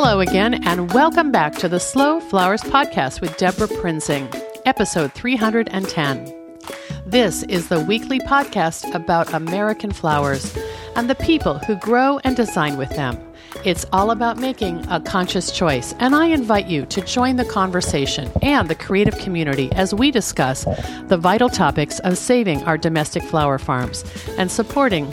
Hello again, and welcome back to the Slow Flowers Podcast with Debra Prinzing, episode 310. This is the weekly podcast about American flowers and the people who grow and design with them. It's all about making a conscious choice, and I invite you to join the conversation and the creative community as we discuss the vital topics of saving our domestic flower farms and supporting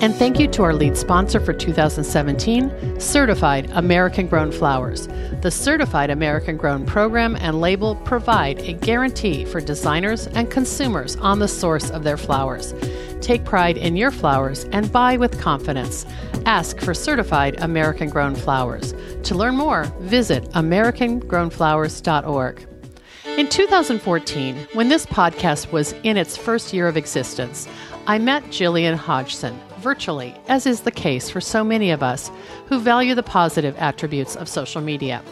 And thank you to our lead sponsor for 2017, Certified American Grown Flowers. The Certified American Grown program and label provide a guarantee for designers and consumers on the source of their flowers. Take pride in your flowers and buy with confidence. Ask for Certified American Grown Flowers. To learn more, visit AmericanGrownFlowers.org. In 2014, when this podcast was in its first year of existence, I met Jillian Hodgson virtually, as is the case for so many of us who value the positive attributes of social media.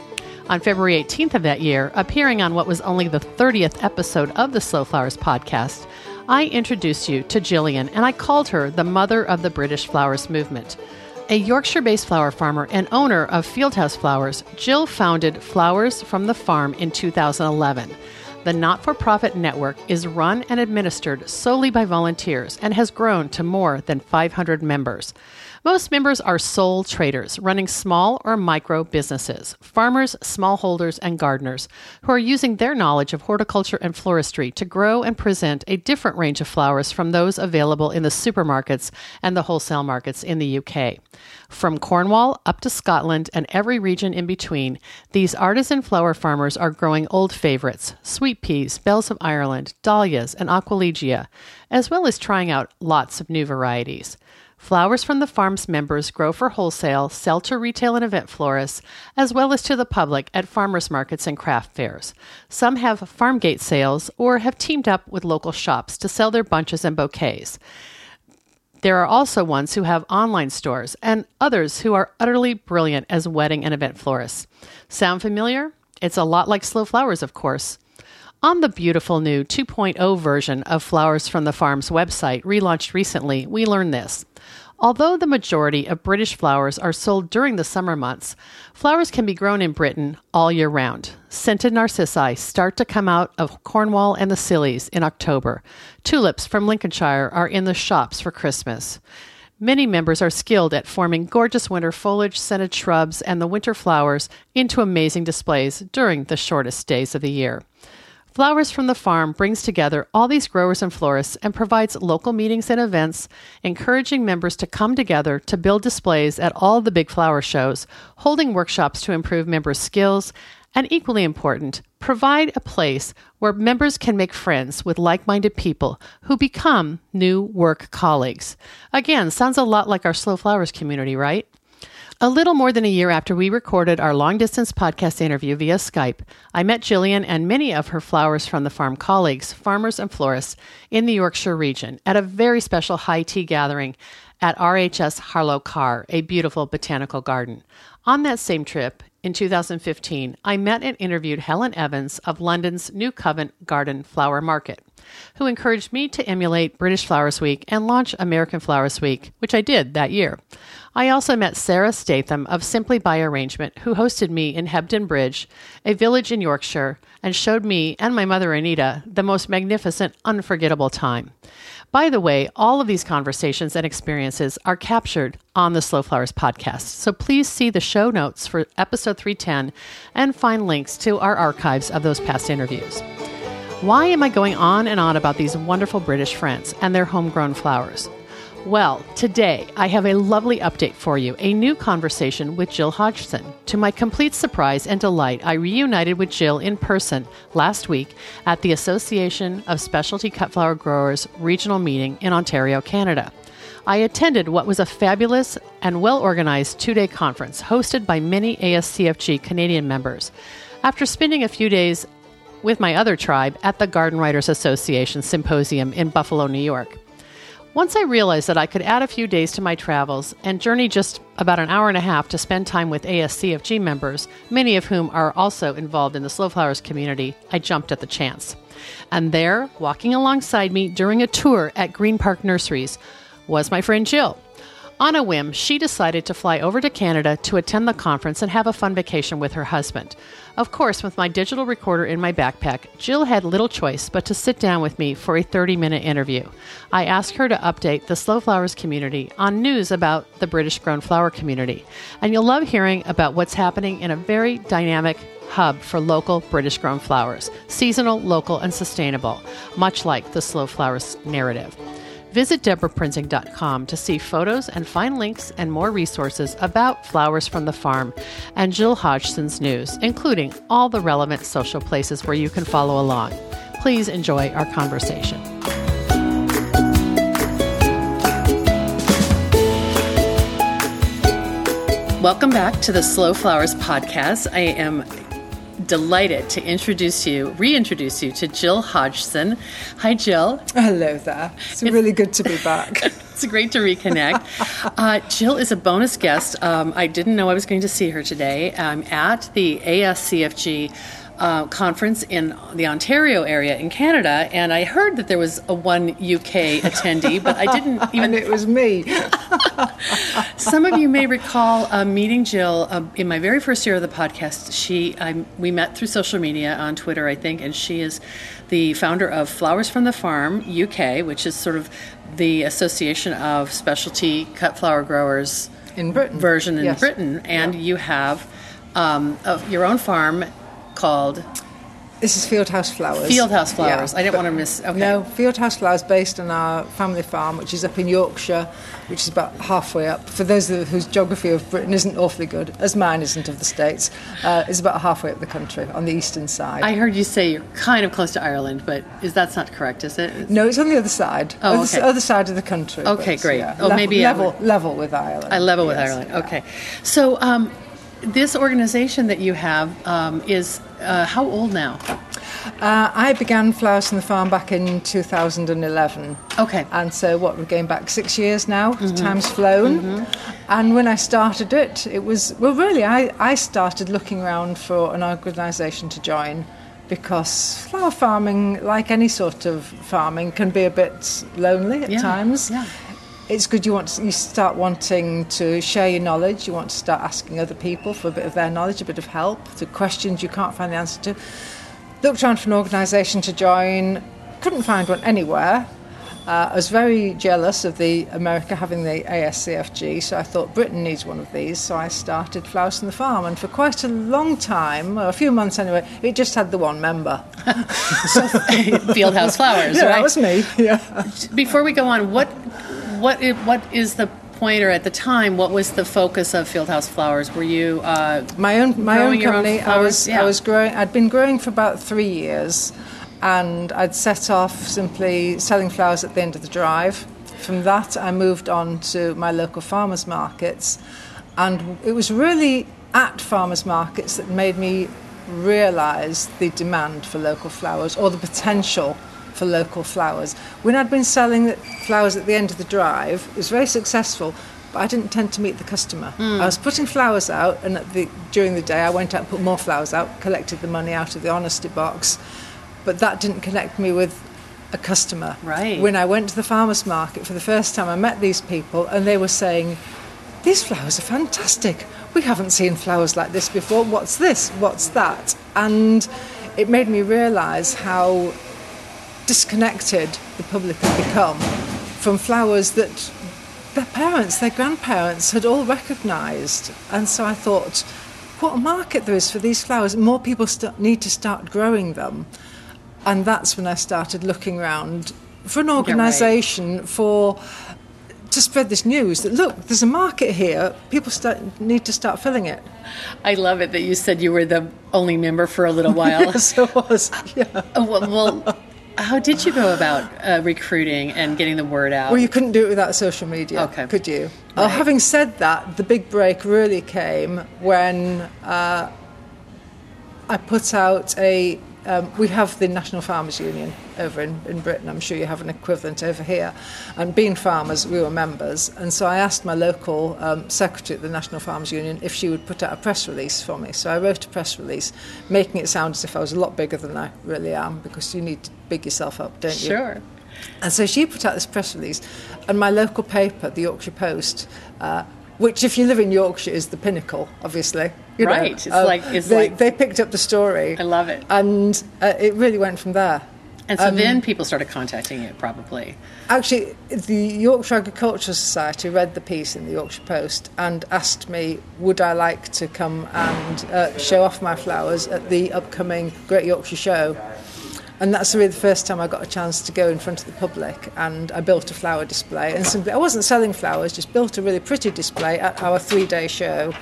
On February 18th of that year, appearing on what was only the 30th episode of the Slow Flowers podcast, I introduced you to Jillian and I called her the mother of the British flowers movement. A Yorkshire based flower farmer and owner of Fieldhouse Flowers, Jill founded Flowers from the Farm in 2011. The not for profit network is run and administered solely by volunteers and has grown to more than 500 members. Most members are sole traders running small or micro businesses, farmers, smallholders, and gardeners who are using their knowledge of horticulture and floristry to grow and present a different range of flowers from those available in the supermarkets and the wholesale markets in the UK. From Cornwall up to Scotland and every region in between, these artisan flower farmers are growing old favorites sweet peas, bells of Ireland, dahlias, and aquilegia, as well as trying out lots of new varieties. Flowers from the farm's members grow for wholesale, sell to retail and event florists, as well as to the public at farmers markets and craft fairs. Some have farm gate sales or have teamed up with local shops to sell their bunches and bouquets. There are also ones who have online stores and others who are utterly brilliant as wedding and event florists. Sound familiar? It's a lot like Slow Flowers, of course. On the beautiful new 2.0 version of Flowers from the Farm's website, relaunched recently, we learn this. Although the majority of British flowers are sold during the summer months, flowers can be grown in Britain all year round. Scented narcissi start to come out of Cornwall and the Scillies in October. Tulips from Lincolnshire are in the shops for Christmas. Many members are skilled at forming gorgeous winter foliage, scented shrubs, and the winter flowers into amazing displays during the shortest days of the year. Flowers from the Farm brings together all these growers and florists and provides local meetings and events, encouraging members to come together to build displays at all the big flower shows, holding workshops to improve members' skills, and equally important, provide a place where members can make friends with like minded people who become new work colleagues. Again, sounds a lot like our Slow Flowers community, right? A little more than a year after we recorded our long distance podcast interview via Skype, I met Jillian and many of her Flowers from the Farm colleagues, farmers and florists in the Yorkshire region at a very special high tea gathering at RHS Harlow Carr, a beautiful botanical garden. On that same trip, in 2015, I met and interviewed Helen Evans of London's New Covent Garden Flower Market, who encouraged me to emulate British Flowers Week and launch American Flowers Week, which I did that year. I also met Sarah Statham of Simply by Arrangement, who hosted me in Hebden Bridge, a village in Yorkshire, and showed me and my mother Anita the most magnificent, unforgettable time. By the way, all of these conversations and experiences are captured on the Slow Flowers podcast. So please see the show notes for episode 310 and find links to our archives of those past interviews. Why am I going on and on about these wonderful British friends and their homegrown flowers? Well, today I have a lovely update for you a new conversation with Jill Hodgson. To my complete surprise and delight, I reunited with Jill in person last week at the Association of Specialty Cut Flower Growers regional meeting in Ontario, Canada. I attended what was a fabulous and well organized two day conference hosted by many ASCFG Canadian members. After spending a few days with my other tribe at the Garden Writers Association Symposium in Buffalo, New York. Once I realized that I could add a few days to my travels and journey just about an hour and a half to spend time with ASCFG members, many of whom are also involved in the Slow Flowers community, I jumped at the chance. And there, walking alongside me during a tour at Green Park Nurseries, was my friend Jill. On a whim, she decided to fly over to Canada to attend the conference and have a fun vacation with her husband. Of course, with my digital recorder in my backpack, Jill had little choice but to sit down with me for a 30 minute interview. I asked her to update the Slow Flowers community on news about the British grown flower community. And you'll love hearing about what's happening in a very dynamic hub for local British grown flowers, seasonal, local, and sustainable, much like the Slow Flowers narrative. Visit debraprinzing.com to see photos and find links and more resources about flowers from the farm and Jill Hodgson's news, including all the relevant social places where you can follow along. Please enjoy our conversation. Welcome back to the Slow Flowers podcast. I am delighted to introduce you, reintroduce you to Jill Hodgson. Hi, Jill. Hello there. It's, it's really good to be back. it's great to reconnect. Uh, Jill is a bonus guest. Um, I didn't know I was going to see her today. I'm at the ASCFG uh, conference in the Ontario area in Canada, and I heard that there was a one UK attendee, but I didn't even. and it was me. Some of you may recall uh, meeting Jill uh, in my very first year of the podcast. She, I, we met through social media on Twitter, I think, and she is the founder of Flowers from the Farm UK, which is sort of the association of specialty cut flower growers in Britain version in yes. Britain, and yeah. you have um, your own farm called this is Fieldhouse Flowers. Fieldhouse Flowers. Yeah, I didn't want to miss. Okay. No, Fieldhouse Flowers, based on our family farm, which is up in Yorkshire, which is about halfway up. For those whose geography of Britain isn't awfully good, as mine isn't of the States, uh, is about halfway up the country on the eastern side. I heard you say you're kind of close to Ireland, but is that's not correct? Is it? It's... No, it's on the other side. Oh, okay. other side of the country. Okay, great. Yeah, oh, level, maybe level, level with Ireland. I level yes, with Ireland. Yeah. Okay, so. Um, this organization that you have um, is uh, how old now? Uh, I began Flowers from the Farm back in 2011. Okay. And so, what, we're going back six years now. Mm-hmm. Time's flown. Mm-hmm. And when I started it, it was, well, really, I, I started looking around for an organisation to join because flower farming, like any sort of farming, can be a bit lonely at yeah. times. Yeah it's good you want to, you start wanting to share your knowledge you want to start asking other people for a bit of their knowledge a bit of help to questions you can't find the answer to looked around for an organisation to join couldn't find one anywhere uh, I was very jealous of the America having the ASCFG, so I thought Britain needs one of these. So I started Flowers from the Farm, and for quite a long time, a few months anyway, it just had the one member. so, Fieldhouse Flowers, yeah, right? that was me. Yeah. Before we go on, what what is, what is the point, or at the time, what was the focus of Fieldhouse Flowers? Were you uh, my own my own company? Own I was yeah. I was growing. I'd been growing for about three years, and I'd set off simply selling flowers at the end of the drive. From that, I moved on to my local farmers markets, and it was really at farmers markets that made me realise the demand for local flowers or the potential for local flowers. When I'd been selling flowers at the end of the drive, it was very successful, but I didn't tend to meet the customer. Mm. I was putting flowers out, and the, during the day I went out and put more flowers out, collected the money out of the honesty box, but that didn't connect me with a customer. Right. When I went to the farmers market for the first time, I met these people, and they were saying, "These flowers are fantastic. We haven't seen flowers like this before. What's this? What's that?" And it made me realise how disconnected the public had become from flowers that their parents, their grandparents had all recognised. And so I thought, what a market there is for these flowers. More people st- need to start growing them. And that's when I started looking around for an organisation right. for to spread this news that look, there's a market here. People start, need to start filling it. I love it that you said you were the only member for a little while. yes, I was. Yeah. well, well how did you go about uh, recruiting and getting the word out? Well, you couldn't do it without social media, okay. could you? Right. Uh, having said that, the big break really came when uh, I put out a um, we have the National Farmers Union over in, in Britain. I'm sure you have an equivalent over here. And being farmers, we were members. And so I asked my local um, secretary at the National Farmers Union if she would put out a press release for me. So I wrote a press release, making it sound as if I was a lot bigger than I really am, because you need to big yourself up, don't you? Sure. And so she put out this press release, and my local paper, the Yorkshire Post, uh, which, if you live in Yorkshire, is the pinnacle, obviously. You know, Right, it's like- it's they, like- they picked up the story. I love it. and uh, it really went from there. And so then people started contacting you, probably. Actually, the Yorkshire Agricultural Society read the piece in the Yorkshire Post and asked me, would I like to come and uh, show off my flowers at the upcoming Great Yorkshire Show? And that's really the first time I got a chance to go in front of the public. And I built a flower display. And simply, I wasn't selling flowers, just built a really pretty display at our three day show.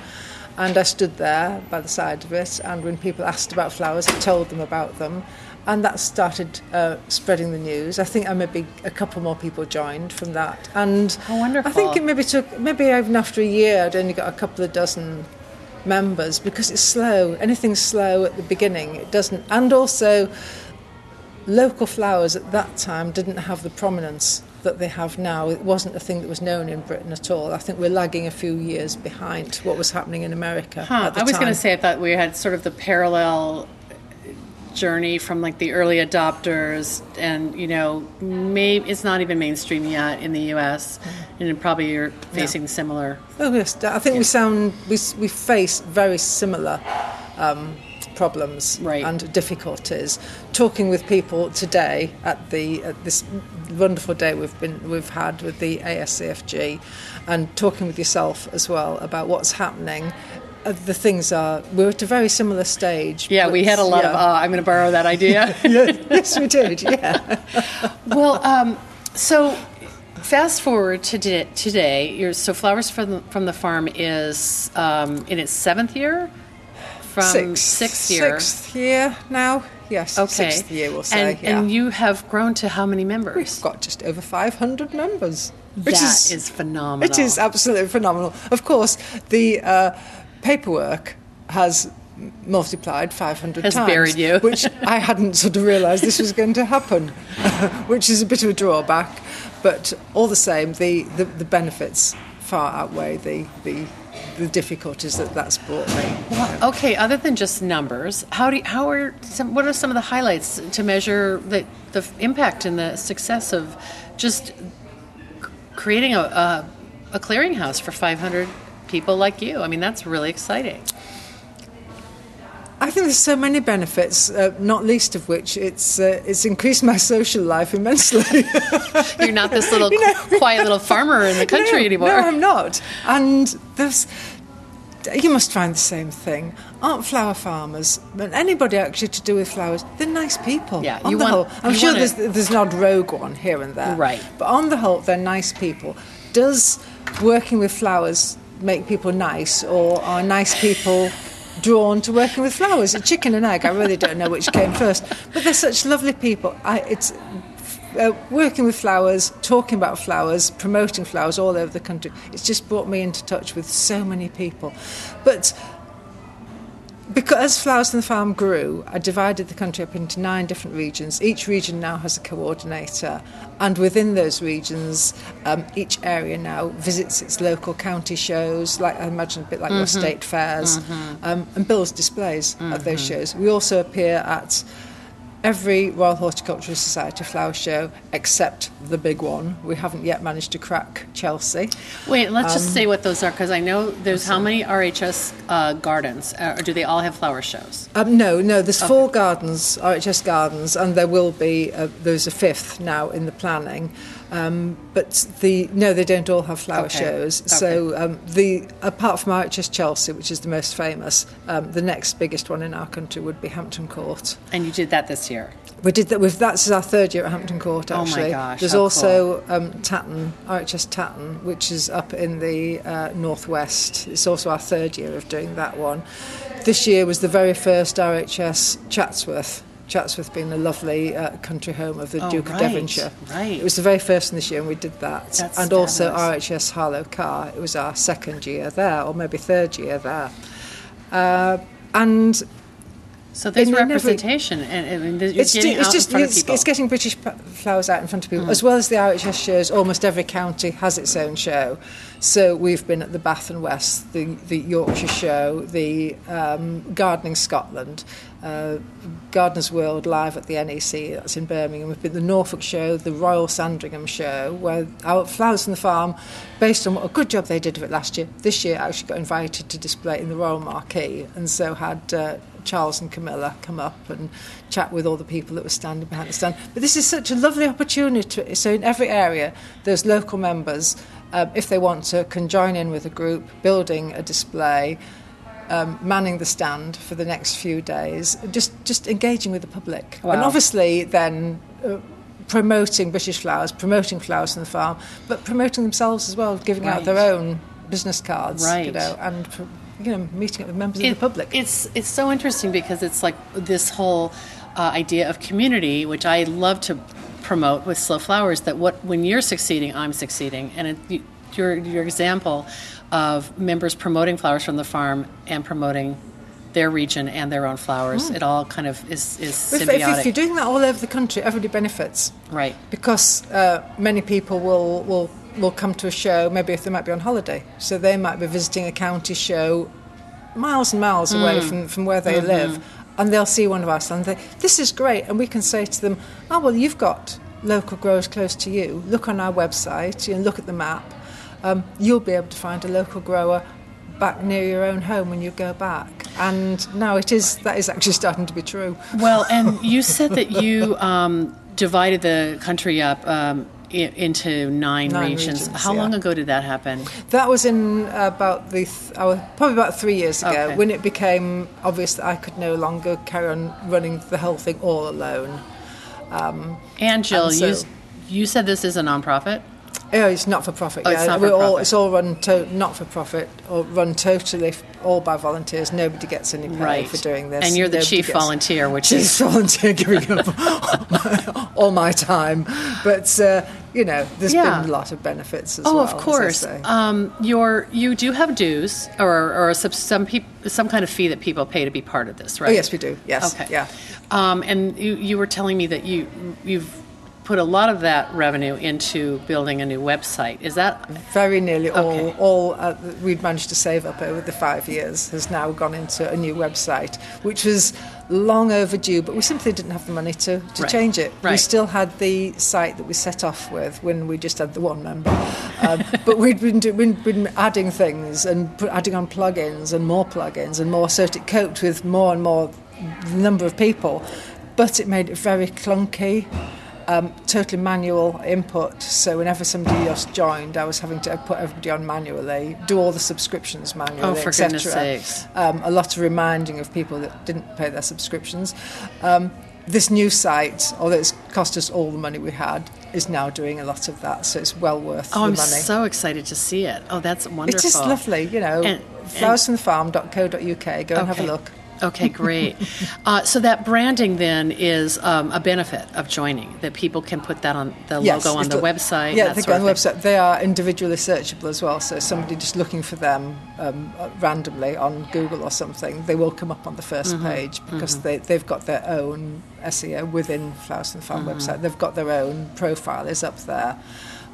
And I stood there by the side of it. And when people asked about flowers, I told them about them. And that started uh, spreading the news. I think I maybe a couple more people joined from that. And How wonderful. I think it maybe took, maybe even after a year, I'd only got a couple of dozen members because it's slow. Anything's slow at the beginning, it doesn't. And also, local flowers at that time didn't have the prominence that they have now. It wasn't a thing that was known in Britain at all. I think we're lagging a few years behind what was happening in America. Huh. I was going to say I thought we had sort of the parallel journey from like the early adopters and you know maybe it's not even mainstream yet in the US Mm. and probably you're facing similar Oh yes, I think we sound we we face very similar um, problems Right. and difficulties. Talking with people today at the at this wonderful day we've been we've had with the ASCFG, and talking with yourself as well about what's happening. Uh, the things are we're at a very similar stage. yeah we had a lot of uh, I'm going to borrow that idea Yeah, yes, we did. Yeah. well um, so fast forward to today so flowers from the, from the farm is um, in its seventh year from Sixth, sixth year Sixth year now. Yes. okay Sixth year, we'll say. and, yeah. and you have grown to how many members We've got just over 500 members. Which That is, is phenomenal. It is absolutely phenomenal. Of course, the uh, paperwork has multiplied 500 Has times. buried you. which I hadn't sort of realised this was going to happen, which is a bit of a drawback. But all the same, the, the, the benefits far outweigh the, the, the difficulties that that's brought me. Okay, other than just numbers, how do you, how are some what are some of the highlights to measure the the impact and the success of just creating a a, a clearinghouse for 500 people like you? I mean, that's really exciting. I think there's so many benefits, uh, not least of which it's uh, it's increased my social life immensely. You're not this little quiet little farmer in the country no, anymore. No, I'm not. And there's, you must find the same thing. Aren't flower farmers, and anybody actually to do with flowers, they're nice people. Yeah, on you the want- whole. I'm you sure there's, there's an odd rogue one here and there. Right. But on the whole, they're nice people. Does working with flowers make people nice, or are nice people drawn to working with flowers? A chicken and egg, I really don't know which came first. But they're such lovely people. I, it's uh, working with flowers, talking about flowers, promoting flowers all over the country. It's just brought me into touch with so many people. But because as Flowers on the Farm grew, I divided the country up into nine different regions. Each region now has a coordinator, and within those regions, um, each area now visits its local county shows, like I imagine a bit like your state fairs, um, and builds displays at those shows. We also appear at every Royal Horticultural Society flower show except the big one. We haven't yet managed to crack Chelsea. Wait, let's Um, just say what those are because I know there's how many RHS uh, gardens, uh, or do they all have flower shows? Um, no, no. There's four gardens, RHS gardens, and there will be. Uh, there's a fifth now in the planning, um, but the no, they don't all have flower Okay, shows. okay. So um, the apart from RHS Chelsea, which is the most famous, um, the next biggest one in our country would be Hampton Court. And you did that this year. We did that with that's our third year at Hampton Court. Oh my Actually, gosh, there's also um, Tatton, RHS Tatton, which is up in the uh, northwest. It's also our third year of doing that one. This year was the very first RHS Chatsworth. Chatsworth being the lovely uh, country home of the Oh, Duke right, of Devonshire. right. It was the very first one this year, and we did that. That's and also. RHS Harlow Carr. It was our second year there, or maybe third year there. Uh, and So there's representation, and, and, and it's, getting it's just it's, it's getting British flowers out in front of Mm. people, as well as the RHS shows. Almost every county has its own show. So we've been at the Bath and West, the, the Yorkshire show, the um, Gardening Scotland, uh, Gardeners World live at the NEC. That's in Birmingham. We've been the Norfolk show, the Royal Sandringham show, where our flowers from the farm, based on what a good job they did of it last year. This year, I actually got invited to display in the Royal Marquee, and so had. Uh, Charles and Camilla come up and chat with all the people that were standing behind the stand. But this is such a lovely opportunity. So in every area, there's local members, um, if they want to, can join in with a group, building a display, um, manning the stand for the next few days, just just engaging with the public, Wow. and obviously then. Uh, Promoting British flowers, promoting flowers from the farm, but promoting themselves as well, giving out their own business cards, you know, and you know, meeting up with members of the public. It's it's so interesting because it's like this whole uh, idea of community, which I love to promote with Slow Flowers. That what when you're succeeding, I'm succeeding, and it, you- your your example of members promoting flowers from the farm and promoting their region and their own flowers. It all kind of is is If, if, if you're doing that all over the country, everybody benefits. right? Because uh, many people will, will, will come to a show, maybe if they might be on holiday. So they might be visiting a county show miles and miles away from, from where they live. And they'll see one of us and They, this is great. And we can say to them, oh, well, you've got local growers close to you. Look on our website and look at the map. Um, you'll be able to find a local grower back near your own home when you go back. And now it is that is actually starting to be true. Well, and you said that you um, divided the country up um, into nine, Nine regions. regions, How long ago did that happen? That was in about the th- probably about three years ago Okay. when it became obvious that I could no longer carry on running the whole thing all alone. Um, and Jill, And so- you you said this is a nonprofit. Oh, it's not for profit. Oh, it's yeah, not We're for all profit. it's all run to, not for profit or run totally all by volunteers. Nobody gets any pay Right. for doing this. And you're the Nobody chief volunteer, which chief is volunteer giving up all my time. But uh, you know, there's Yeah. been a lot of benefits as well. oh, well. of course. Um, your you do have dues or or some some peop, some kind of fee that people pay to be part of this, right? oh yes, we do. Yes, Okay. yeah. Um, and you, you were telling me that you you've put a lot of that revenue into building a new website. Is that Very nearly all, Okay. all uh, we'd managed to save up over the five years has now gone into a new website, which was long overdue, but we simply didn't have the money to, to Right. change it. We still had the site that we set off with when we just had the one member. Um, but we'd been, do, we'd been adding things and put, adding on plugins and more plugins and more so it coped with more and more the number of people. But it made it very clunky um, totally manual input. So whenever somebody else joined, I was having to put everybody on manually, do all the subscriptions manually, Oh, for etc. Um, a lot of reminding of people that didn't pay their subscriptions. Um, this new site, although it's cost us all the money we had, is now doing a lot of that. So it's well worth Oh, the I'm money. so excited to see it. Oh, that's wonderful. it is lovely, you know. And- flowersfromthefarm.co.uk. Go and have a look. Okay, great. uh, so that branding then is um, a benefit of joining that people can put that on the Yes, logo on the the- website. Yeah, they go on the website. They are individually searchable as well. So somebody just looking for them um, uh, randomly on Google or something, they will come up on the 1st Mm-hmm. page because they, they've got their own SEO within Flowers and Farm Mm-hmm. website. They've got their own profile is up there.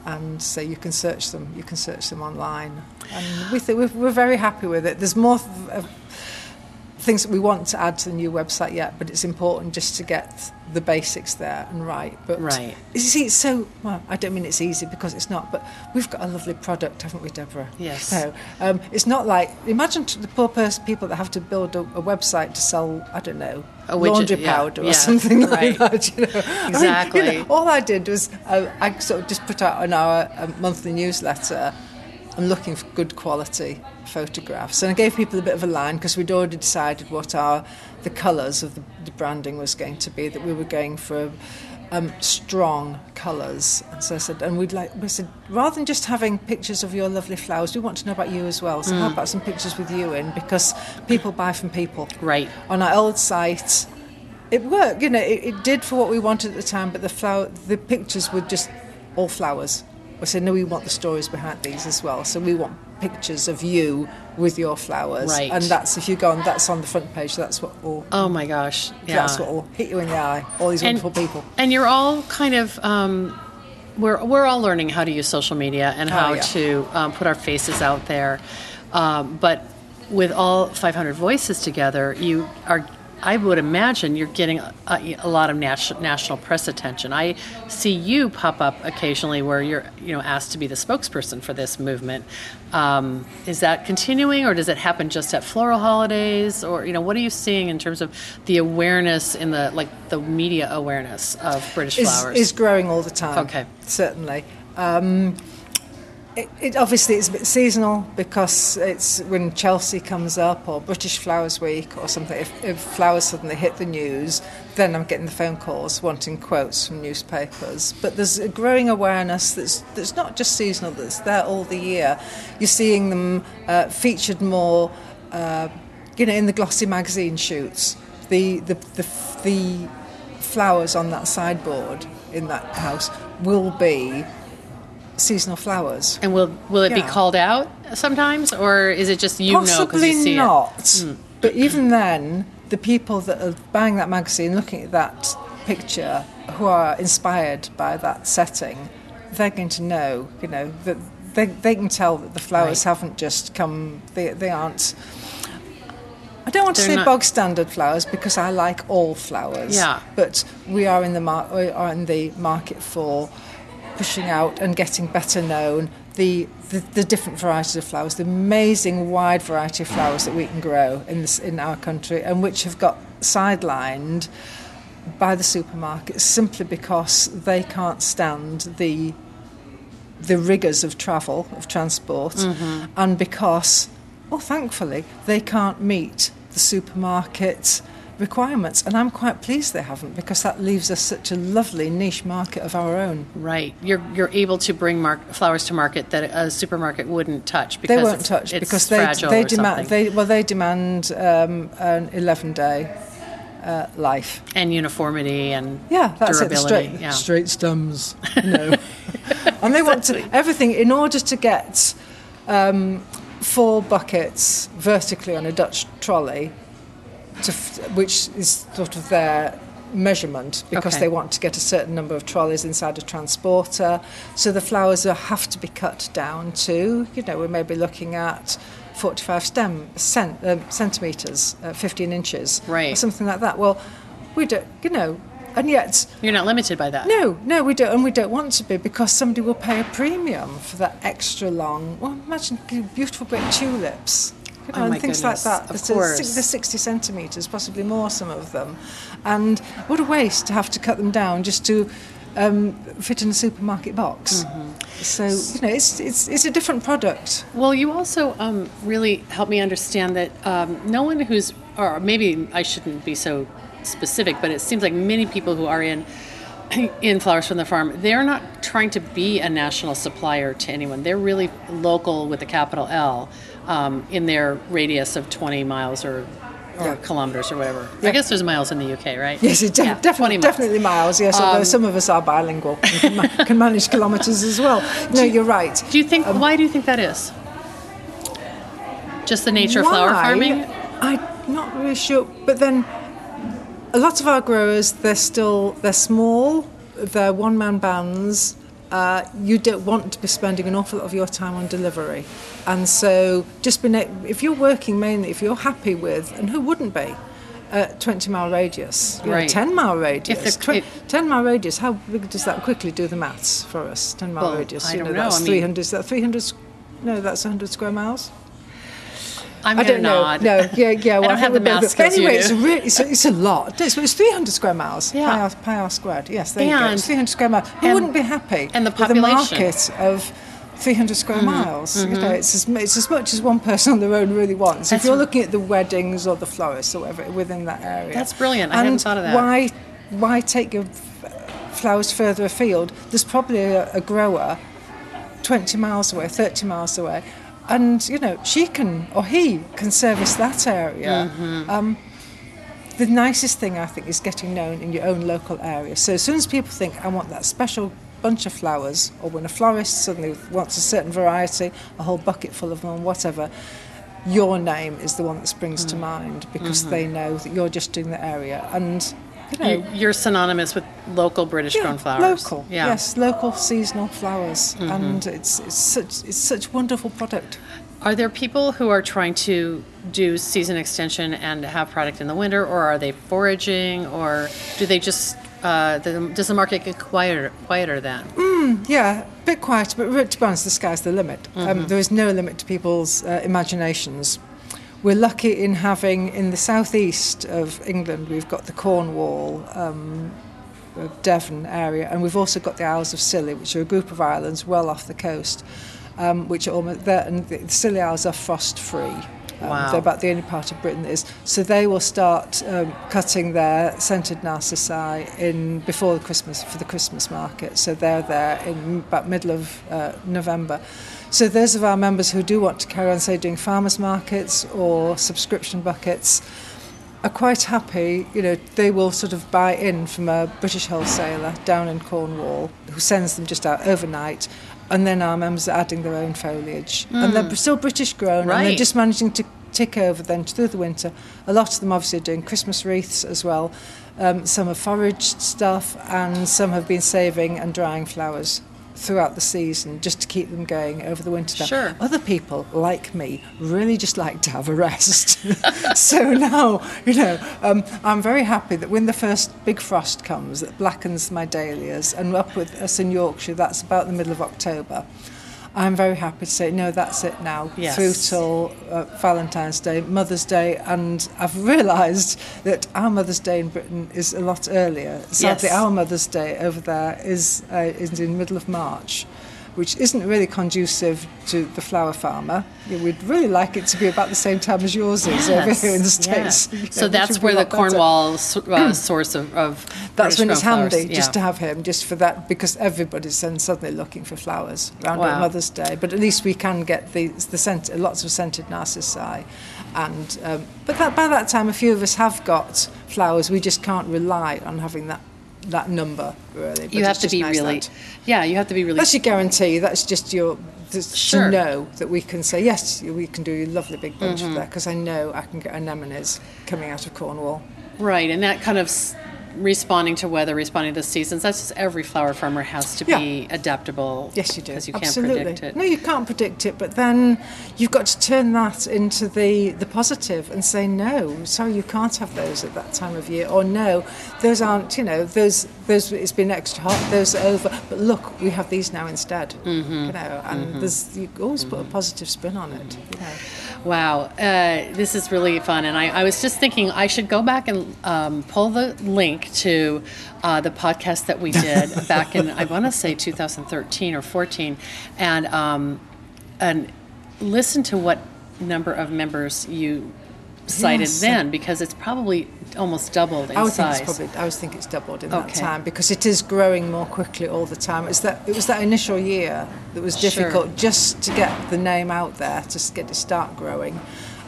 And so you can search them. You can search them online, and we think we're, we're very happy with it. There's more th- things that we want to add to the new website yet, but it's important just to get the basics there and right. But Right. you see, it's so well. I don't mean it's easy because it's not, but we've got a lovely product, haven't we, Debra? Yes. So um, it's not like imagine the poor person, people that have to build a, a website to sell. I don't know. A widget, laundry yeah, powder or yeah, something like right. that. You know? I mean, you Exactly. know, all I did was uh, I sort of just put out on our um, monthly newsletter. I'm looking for good quality photographs, and I gave people a bit of a line because we'd already decided what our the colours of the, the branding was going to be. That we were going for um, strong colours, and so I said, and we'd like we said rather than just having pictures of your lovely flowers, we want to know about you as well. So how about some pictures with you in because people buy from people. Right. On our old site, it worked. You know, it, it did for what we wanted at the time, but the flower, the pictures were just all flowers. We said, no, we want the stories behind these as well. So we want pictures of you with your flowers. Right. And that's if you go on, that's on the front page. That's what will. Oh my gosh. Yeah. That's what will hit you in the eye. All these and, wonderful people. And you're all kind of. Um, we're, we're all learning how to use social media and how Oh, yeah. to um, put our faces out there. Um, but with all 500 voices together, you are, I would imagine, you're getting a, a lot of national, national press attention. I see you pop up occasionally where you're, you know, asked to be the spokesperson for this movement. Um, is that continuing, or does it happen just at floral holidays, or you know, what are you seeing in terms of the awareness in the like the media awareness of British is, flowers? is growing all the time. Okay. certainly. Um, it, it obviously it's a bit seasonal because it's when Chelsea comes up or British Flowers Week or something. If, if flowers suddenly hit the news, then I'm getting the phone calls wanting quotes from newspapers. But there's a growing awareness that's that's not just seasonal; that's there all the year. You're seeing them uh, featured more, uh, you know, in the glossy magazine shoots. The the the, the flowers on that sideboard in that house will be seasonal flowers. And will will it be called out sometimes, or is it just you know because Possibly you see not. it? But even then, the people that are buying that magazine, looking at that picture, who are inspired by that setting, they're going to know, you know, that they, they can tell that the flowers Right. haven't just come, they, they aren't. I don't want to They're say not- bog standard flowers because I like all flowers. Yeah. But we are in the mar- we are in the market for pushing out and getting better known the, the, the different varieties of flowers, the amazing wide variety of flowers that we can grow in this, in our country, and which have got sidelined by the supermarkets simply because they can't stand the the rigours of travel of transport, mm-hmm. and because, well, thankfully, they can't meet the supermarket requirements. And I'm quite pleased they haven't because that leaves us such a lovely niche market of our own. Right, you're you're able to bring mar- flowers to market that a supermarket wouldn't touch because They won't it's, touch it's because they fragile they or demand something. they well they demand um, an 11 day uh, life. and uniformity and Yeah, that's it. Durability. straight, yeah. straight stems. You know. and they want to everything in order to get um, four buckets vertically on a Dutch trolley, to f- which is sort of their measurement because Okay. they want to get a certain number of trolleys inside a transporter. So the flowers have to be cut down to, you know, we may be looking at 45 stem cent, um, centimetres, uh, 15 inches, or something like that. Well, we don't, you know, and yet You're not limited by that. no, no, we don't, and we don't want to be because somebody will pay a premium for that extra long. Well, imagine beautiful great tulips. Oh and things goodness, like that. of a course. They're 60 centimetres, possibly more, some of them. And what a waste to have to cut them down just to um, fit in a supermarket box. Mm-hmm. So, you know, it's, it's, it's a different product. Well, you also um, really help me understand that um, no one who's, or maybe I shouldn't be so specific, but it seems like many people who are in in Flowers from the Farm, they're not trying to be a national supplier to anyone. They're really local with a capital L um, in their radius of 20 miles or, or Yeah. kilometers or whatever. I guess there's miles in the UK, right? Yes, it de- Yeah, definitely, miles. definitely miles. Yes, although some of us are bilingual and can, ma- can manage kilometres as well. No, you're right. Do you think, why do you think that is? Just the nature of flower farming? I'm not really sure. But then, a lot of our growers, they're still they're small. They're one man bands. Uh, you don't want to be spending an awful lot of your time on delivery, and so just being a- if you're working mainly, if you're happy with, and who wouldn't be, uh, 20 mile radius, know, Right. 10 mile radius, If the- twen- if- 10 mile radius. How big does that quickly do the maths for us? 10 mile Well, radius. I you don't know, know, that's I mean- 300. Is that 300? No, that's 100 square miles. I'm I don't know. No, yeah, yeah. Well, I don't have the math skills you Anyway, it's a really, it's it's a lot. It's, it's 300 square miles. Yeah. Pi r, pi r squared. Yes, there you go. It's 300 square miles. Who and- wouldn't be happy and the with a population. market of 300 square Mm-hmm. miles? You know, it's as, it's as much as one person on their own really wants. That's if you're looking at the weddings or the florists or whatever within that area, That's brilliant. I and hadn't thought of that. Why, why take your flowers further afield? There's probably a, a grower 20 miles away, 30 miles away. And, you know, she can, or he can service that area. Mm-hmm. Um, the nicest thing, I think, is getting known in your own local area. So as soon as people think, I want that special bunch of flowers, or when a florist suddenly wants a certain variety, a whole bucket full of them, whatever, your name is the one that springs to mind because Mm-hmm. they know that you're just doing the area. And, you know, You- You're synonymous with local British grown flowers. Local, Yeah. Mm-hmm. yes, local seasonal flowers, and it's, it's such it's such wonderful product. Are there people who are trying to do season extension and have product in the winter, or are they foraging, or do they just uh, the, does the market get quieter quieter then? Yeah, a bit quieter, but to be honest, the sky's the limit. Um, there is no limit to people's uh, imaginations. We're lucky in having in the southeast of England, we've got the Cornwall, um, uh, Devon area, and we've also got the Isles of Scilly, which are a group of islands well off the coast, um, which are almost there, and the Scilly Isles are frost free. Um, Wow. They're about the only part of Britain that is. So they will start um, cutting their scented narcissi in before the Christmas for the Christmas market. So they're there in about middle of uh, November. So those of our members who do want to carry on, say, doing farmers markets or subscription buckets, are quite happy. You know, they will sort of buy in from a British wholesaler down in Cornwall who sends them just out overnight. And then our members are adding their own foliage. And they're still British grown and they're just managing to tick over then through the winter. A lot of them obviously are doing Christmas wreaths as well. Um, some have foraged stuff and some have been saving and drying flowers throughout the season just to keep them going over the winter time. Sure. Other people, like me, really just like to have a rest. so now, you know, um, I'm very happy that when the first big frost comes that blackens my dahlias, and up with us in Yorkshire, that's about the middle of October. I'm very happy to say, no, that's it now, Yes. through till uh, Valentine's Day, Mother's Day, and I've realised that our Mother's Day in Britain is a lot earlier. Sadly, Yes. our Mother's Day over there is, uh, is in the middle of March, which isn't really conducive to the flower farmer. We'd really like it to be about the same time as yours is over here in the yeah. States. You know, So that's where the. Cornwall uh, source of, of That's British when it's handy flowers. just to have him, just for that, because everybody's then suddenly looking for flowers around Wow. Mother's Day. But at least we can get the the scent, lots of scented narcissi, and um, but that, by that time, a few of us have got flowers. We just can't rely on having that that number really. But You have to be nice really, that- yeah, you have to be really. That's your guarantee. That's just your Sure. to know that we can say yes. We can do a lovely big bunch Mm-hmm. of that because I know I can get anemones coming out of Cornwall. Right, and that kind of responding to weather, responding to seasons. That's just every flower farmer has to be adaptable. Yes, you do. Because you Absolutely. can't predict it. No, you can't predict it, but then you've got to turn that into the, the positive and say, no, sorry, you can't have those at that time of year. Or no, those aren't, you know, those, those it's been extra hot, those are over. But look, we have these now instead. Mm-hmm. You know, and there's, you always put a positive spin on it. You know. Wow, uh, this is really fun. And I, I was just thinking I should go back and um, pull the link to uh, the podcast that we did back in, I want to say 2013 or 14, and, um, and listen to what number of members you cited Yes. then, because it's probably almost doubled in I would size. think it's probably. I would think it's doubled in that time because it is growing more quickly all the time. It's that it was that initial year that was Sure. difficult just to get the name out there, to get it start growing,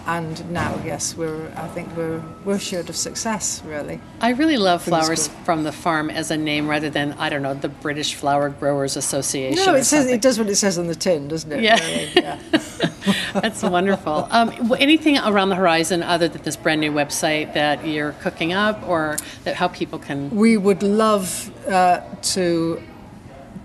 and now yes, we're. I think we're we're assured of success really. I really love Flowers from the Farm as a name rather than, I don't know, the British Flower Growers Association. No, it says something. it does what it says on the tin, doesn't it? Yeah. really? yeah. That's wonderful. Um, anything around the horizon other than this brand new website that you're cooking up or that how people can. We would love uh, to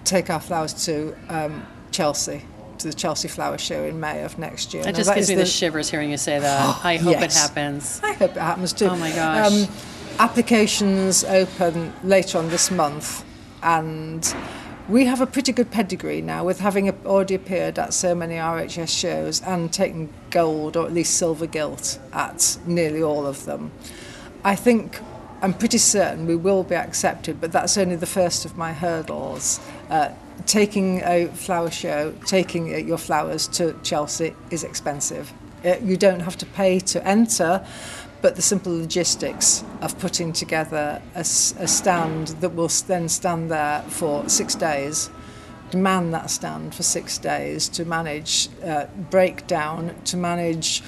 take our flowers to um, Chelsea, to the Chelsea Flower Show in May of next year. That Now, just gives me the, shivers hearing you say that. I hope it happens. I hope it happens too. Oh my gosh. applications open later on this month, and we have a pretty good pedigree now with having already appeared at so many RHS shows and taken gold or at least silver gilt at nearly all of them. I think I'm pretty certain we will be accepted, but that's only the first of my hurdles. Uh, taking a flower show, taking uh, your flowers to Chelsea is expensive. Uh, you don't have to pay to enter, but the simple logistics of putting together a stand that will then stand there for six days, to man that stand for six days, to manage uh, breakdown, to manage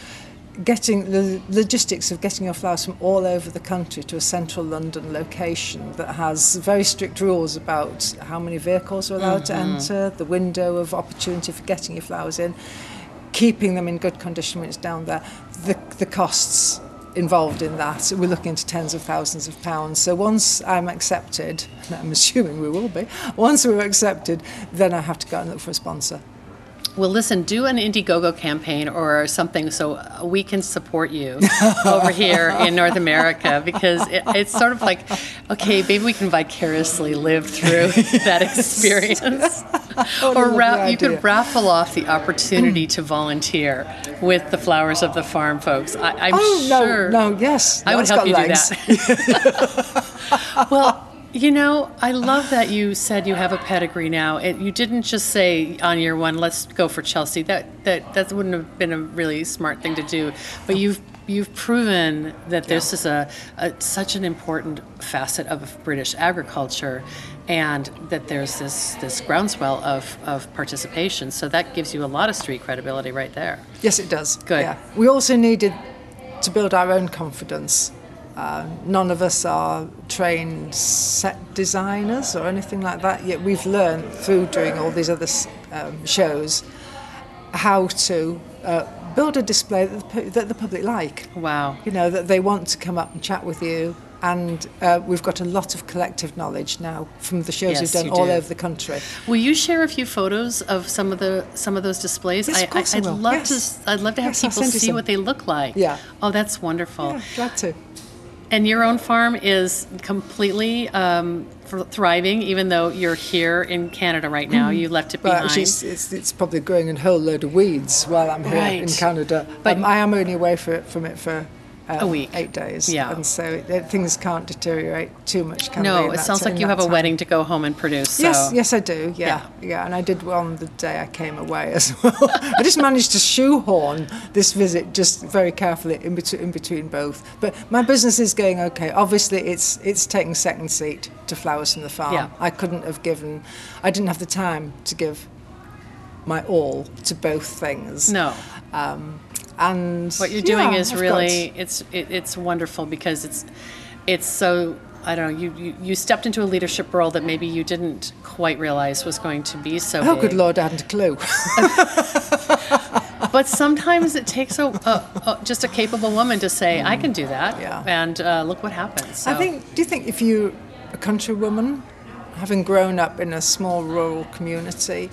getting the logistics of getting your flowers from all over the country to a central London location that has very strict rules about how many vehicles are allowed mm-hmm. to enter, the window of opportunity for getting your flowers in, keeping them in good condition when it's down there, the, the costs involved in that. We're looking into tens of thousands of pounds. So once I'm accepted, I'm assuming we will be, once we're accepted, then I have to go and look for a sponsor. Well, listen, do an Indiegogo campaign or something so we can support you over here in North America because it, it's sort of like, okay, maybe we can vicariously live through that experience. or ra- you could raffle off the opportunity to volunteer with the Flowers of the Farm folks. I, am oh, sure. No, no, yes. I would help you legs. do that. well, you know, I love that you said you have a pedigree now. It, you didn't just say on year one, "Let's go for Chelsea." That that that wouldn't have been a really smart thing to do. But you've you've proven that this is a, a, such an important facet of British agriculture, and that there's this this groundswell of of participation. So that gives you a lot of street credibility right there. Yes, it does. Good. Yeah. We also needed to build our own confidence uh, none of us are trained set designers or anything like that, yet we've learned through doing all these other um, shows how to uh, build a display that the, that the, public like. Wow. You know, that they want to come up and chat with you. And uh, we've got a lot of collective knowledge now from the shows yes, we've done all over the country. Will you share a few photos of some of the some of those displays? Yes, of course I, would love yes. to. I'd love to have yes, people see what they look like. Yeah. Oh, that's wonderful. Yeah, glad to. And your own farm is completely um, thriving, even though you're here in Canada right now. Mm. You left it behind. Well, it's, it's, it's, probably growing a whole load of weeds while I'm here right. in Canada. But um, I am only away for, from it for um, a week, eight days. Yeah, and so it, things can't deteriorate too much. Can no, it sounds like you have time. a wedding to go home and produce. So. Yes, yes, I do. Yeah, yeah, yeah, and I did on the day I came away as well. I just managed to shoehorn this visit just very carefully in between, in between both. But my business is going okay. Obviously, it's it's taking second seat to flowers from the farm. Yeah. I couldn't have given. I didn't have the time to give my all to both things. No. Um, and what you're doing yeah, is really got... it's it, it's wonderful because it's it's so I don't know you, you you stepped into a leadership role that maybe you didn't quite realize was going to be so. Oh, big. good lord, I hadn't a clue. but sometimes it takes a, a, a, just a capable woman to say, "I can do that," yeah. and uh, look what happens. So. I think. Do you think if you a country woman, having grown up in a small rural community,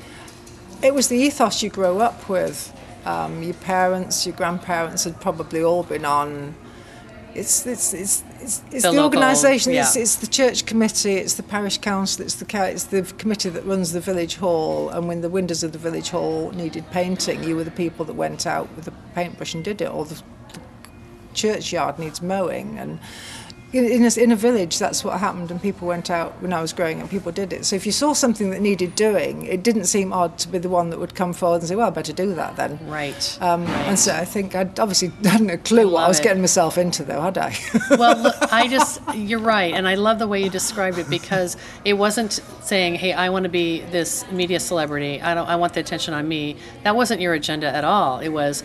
it was the ethos you grew up with um, your parents, your grandparents had probably all been on. It's it's it's it's, it's the, the organisation. Yeah. It's, it's the church committee. It's the parish council. It's the it's the committee that runs the village hall. And when the windows of the village hall needed painting, you were the people that went out with a paintbrush and did it. Or the, the churchyard needs mowing and in a, in a village, that's what happened, and people went out when I was growing up. People did it. So if you saw something that needed doing, it didn't seem odd to be the one that would come forward and say, "Well, I better do that then." Right. Um, right. And so I think I obviously hadn't a clue I what I was it. getting myself into, though, had I? well, look, I just you're right, and I love the way you described it because it wasn't saying, "Hey, I want to be this media celebrity. I don't. I want the attention on me." That wasn't your agenda at all. It was,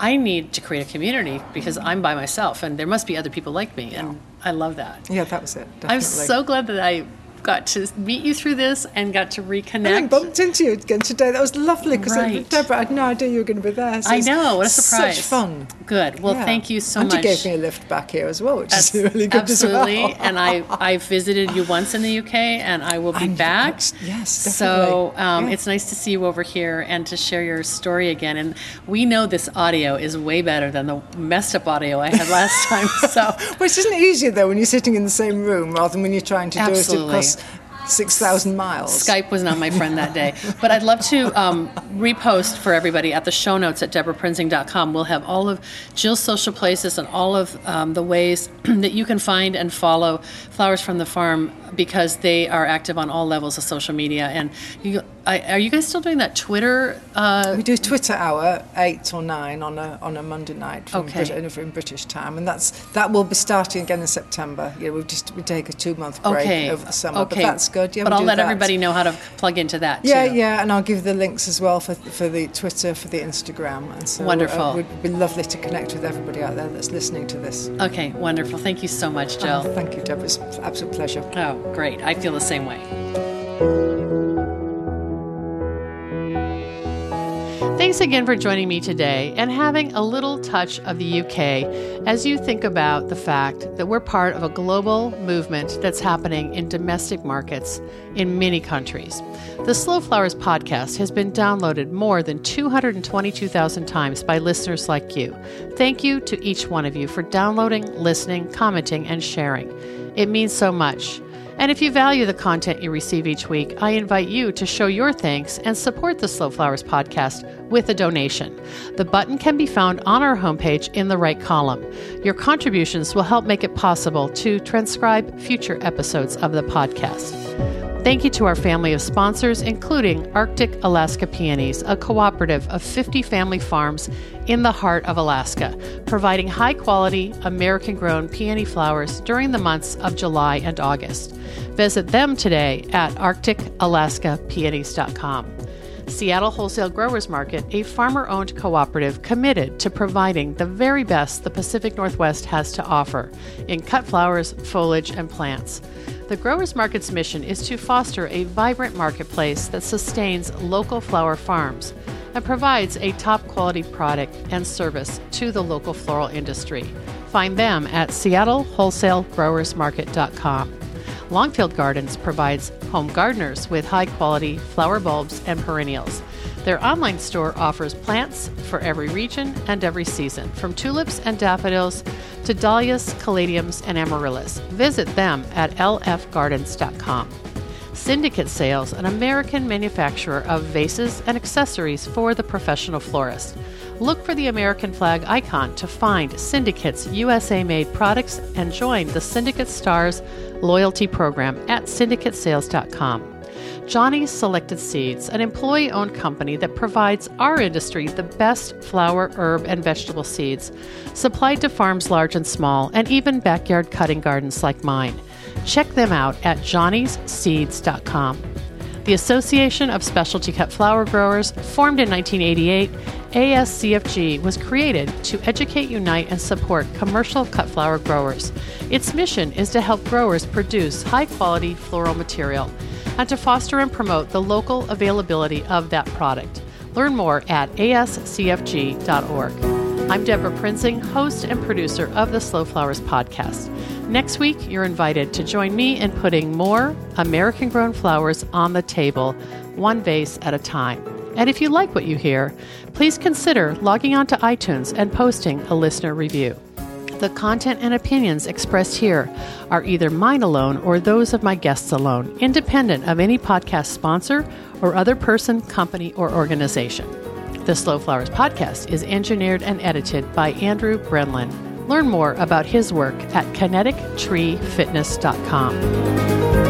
I need to create a community because mm-hmm. I'm by myself and there must be other people like me. And I love that. Yeah, that was it. Definitely. I'm so glad that I got to meet you through this and got to reconnect. I bumped into you again today. That was lovely because right. Debra, I had no idea you were going to be there. So I know, what a surprise! Such fun. Good. Well, yeah. thank you so and much. And you gave me a lift back here as well, which That's is really good absolutely. as well. Absolutely and I I visited you once in the UK, and I will be and back. Yes, definitely. So um, yeah. it's nice to see you over here and to share your story again. And we know this audio is way better than the messed up audio I had last time. So, which isn't easier though when you're sitting in the same room rather than when you're trying to absolutely. do it across 6,000 miles. Skype was not my friend that day. But I'd love to um, repost for everybody at the show notes at debraprinzing.com. We'll have all of Jill's social places and all of um, the ways that you can find and follow Flowers from the Farm because they are active on all levels of social media. And you, I, are you guys still doing that Twitter? Uh, we do Twitter hour eight or nine on a on a Monday night from Okay. Brit- in British time, and that's that will be starting again in September. Yeah, we just we take a two month break okay. over the summer, okay. but that's good. Yeah, but I'll let that. everybody know how to plug into that. Yeah, too. yeah, and I'll give the links as well for, for the Twitter, for the Instagram, and so Wonderful. Uh, would be lovely to connect with everybody out there that's listening to this. Okay, wonderful. Thank you so much, Jill. Oh, thank you, Deb. It's an absolute pleasure. Oh, great. I feel the same way. Thanks again for joining me today and having a little touch of the UK as you think about the fact that we're part of a global movement that's happening in domestic markets in many countries. The Slow Flowers podcast has been downloaded more than 222,000 times by listeners like you. Thank you to each one of you for downloading, listening, commenting, and sharing. It means so much. And if you value the content you receive each week, I invite you to show your thanks and support the Slow Flowers podcast with a donation. The button can be found on our homepage in the right column. Your contributions will help make it possible to transcribe future episodes of the podcast. Thank you to our family of sponsors, including Arctic Alaska Peonies, a cooperative of 50 family farms in the heart of Alaska, providing high quality, American grown peony flowers during the months of July and August. Visit them today at arcticalaskapeonies.com. Seattle Wholesale Growers Market, a farmer owned cooperative committed to providing the very best the Pacific Northwest has to offer in cut flowers, foliage, and plants. The Growers Market's mission is to foster a vibrant marketplace that sustains local flower farms and provides a top quality product and service to the local floral industry. Find them at seattlewholesalegrowersmarket.com. Longfield Gardens provides home gardeners with high quality flower bulbs and perennials. Their online store offers plants for every region and every season, from tulips and daffodils to dahlias, caladiums, and amaryllis. Visit them at lfgardens.com. Syndicate Sales, an American manufacturer of vases and accessories for the professional florist. Look for the American flag icon to find Syndicate's USA made products and join the Syndicate Stars loyalty program at syndicatesales.com. Johnny's Selected Seeds, an employee owned company that provides our industry the best flower, herb, and vegetable seeds, supplied to farms large and small, and even backyard cutting gardens like mine. Check them out at johnnyseeds.com. The Association of Specialty Cut Flower Growers, formed in 1988, ASCFG was created to educate, unite, and support commercial cut flower growers. Its mission is to help growers produce high quality floral material and to foster and promote the local availability of that product. Learn more at ascfg.org. I'm Debra Prinzing, host and producer of the Slow Flowers podcast. Next week, you're invited to join me in putting more American grown flowers on the table, one vase at a time. And if you like what you hear, please consider logging onto iTunes and posting a listener review. The content and opinions expressed here are either mine alone or those of my guests alone, independent of any podcast sponsor or other person, company, or organization. The Slow Flowers podcast is engineered and edited by Andrew Brenlin. Learn more about his work at kinetictreefitness.com.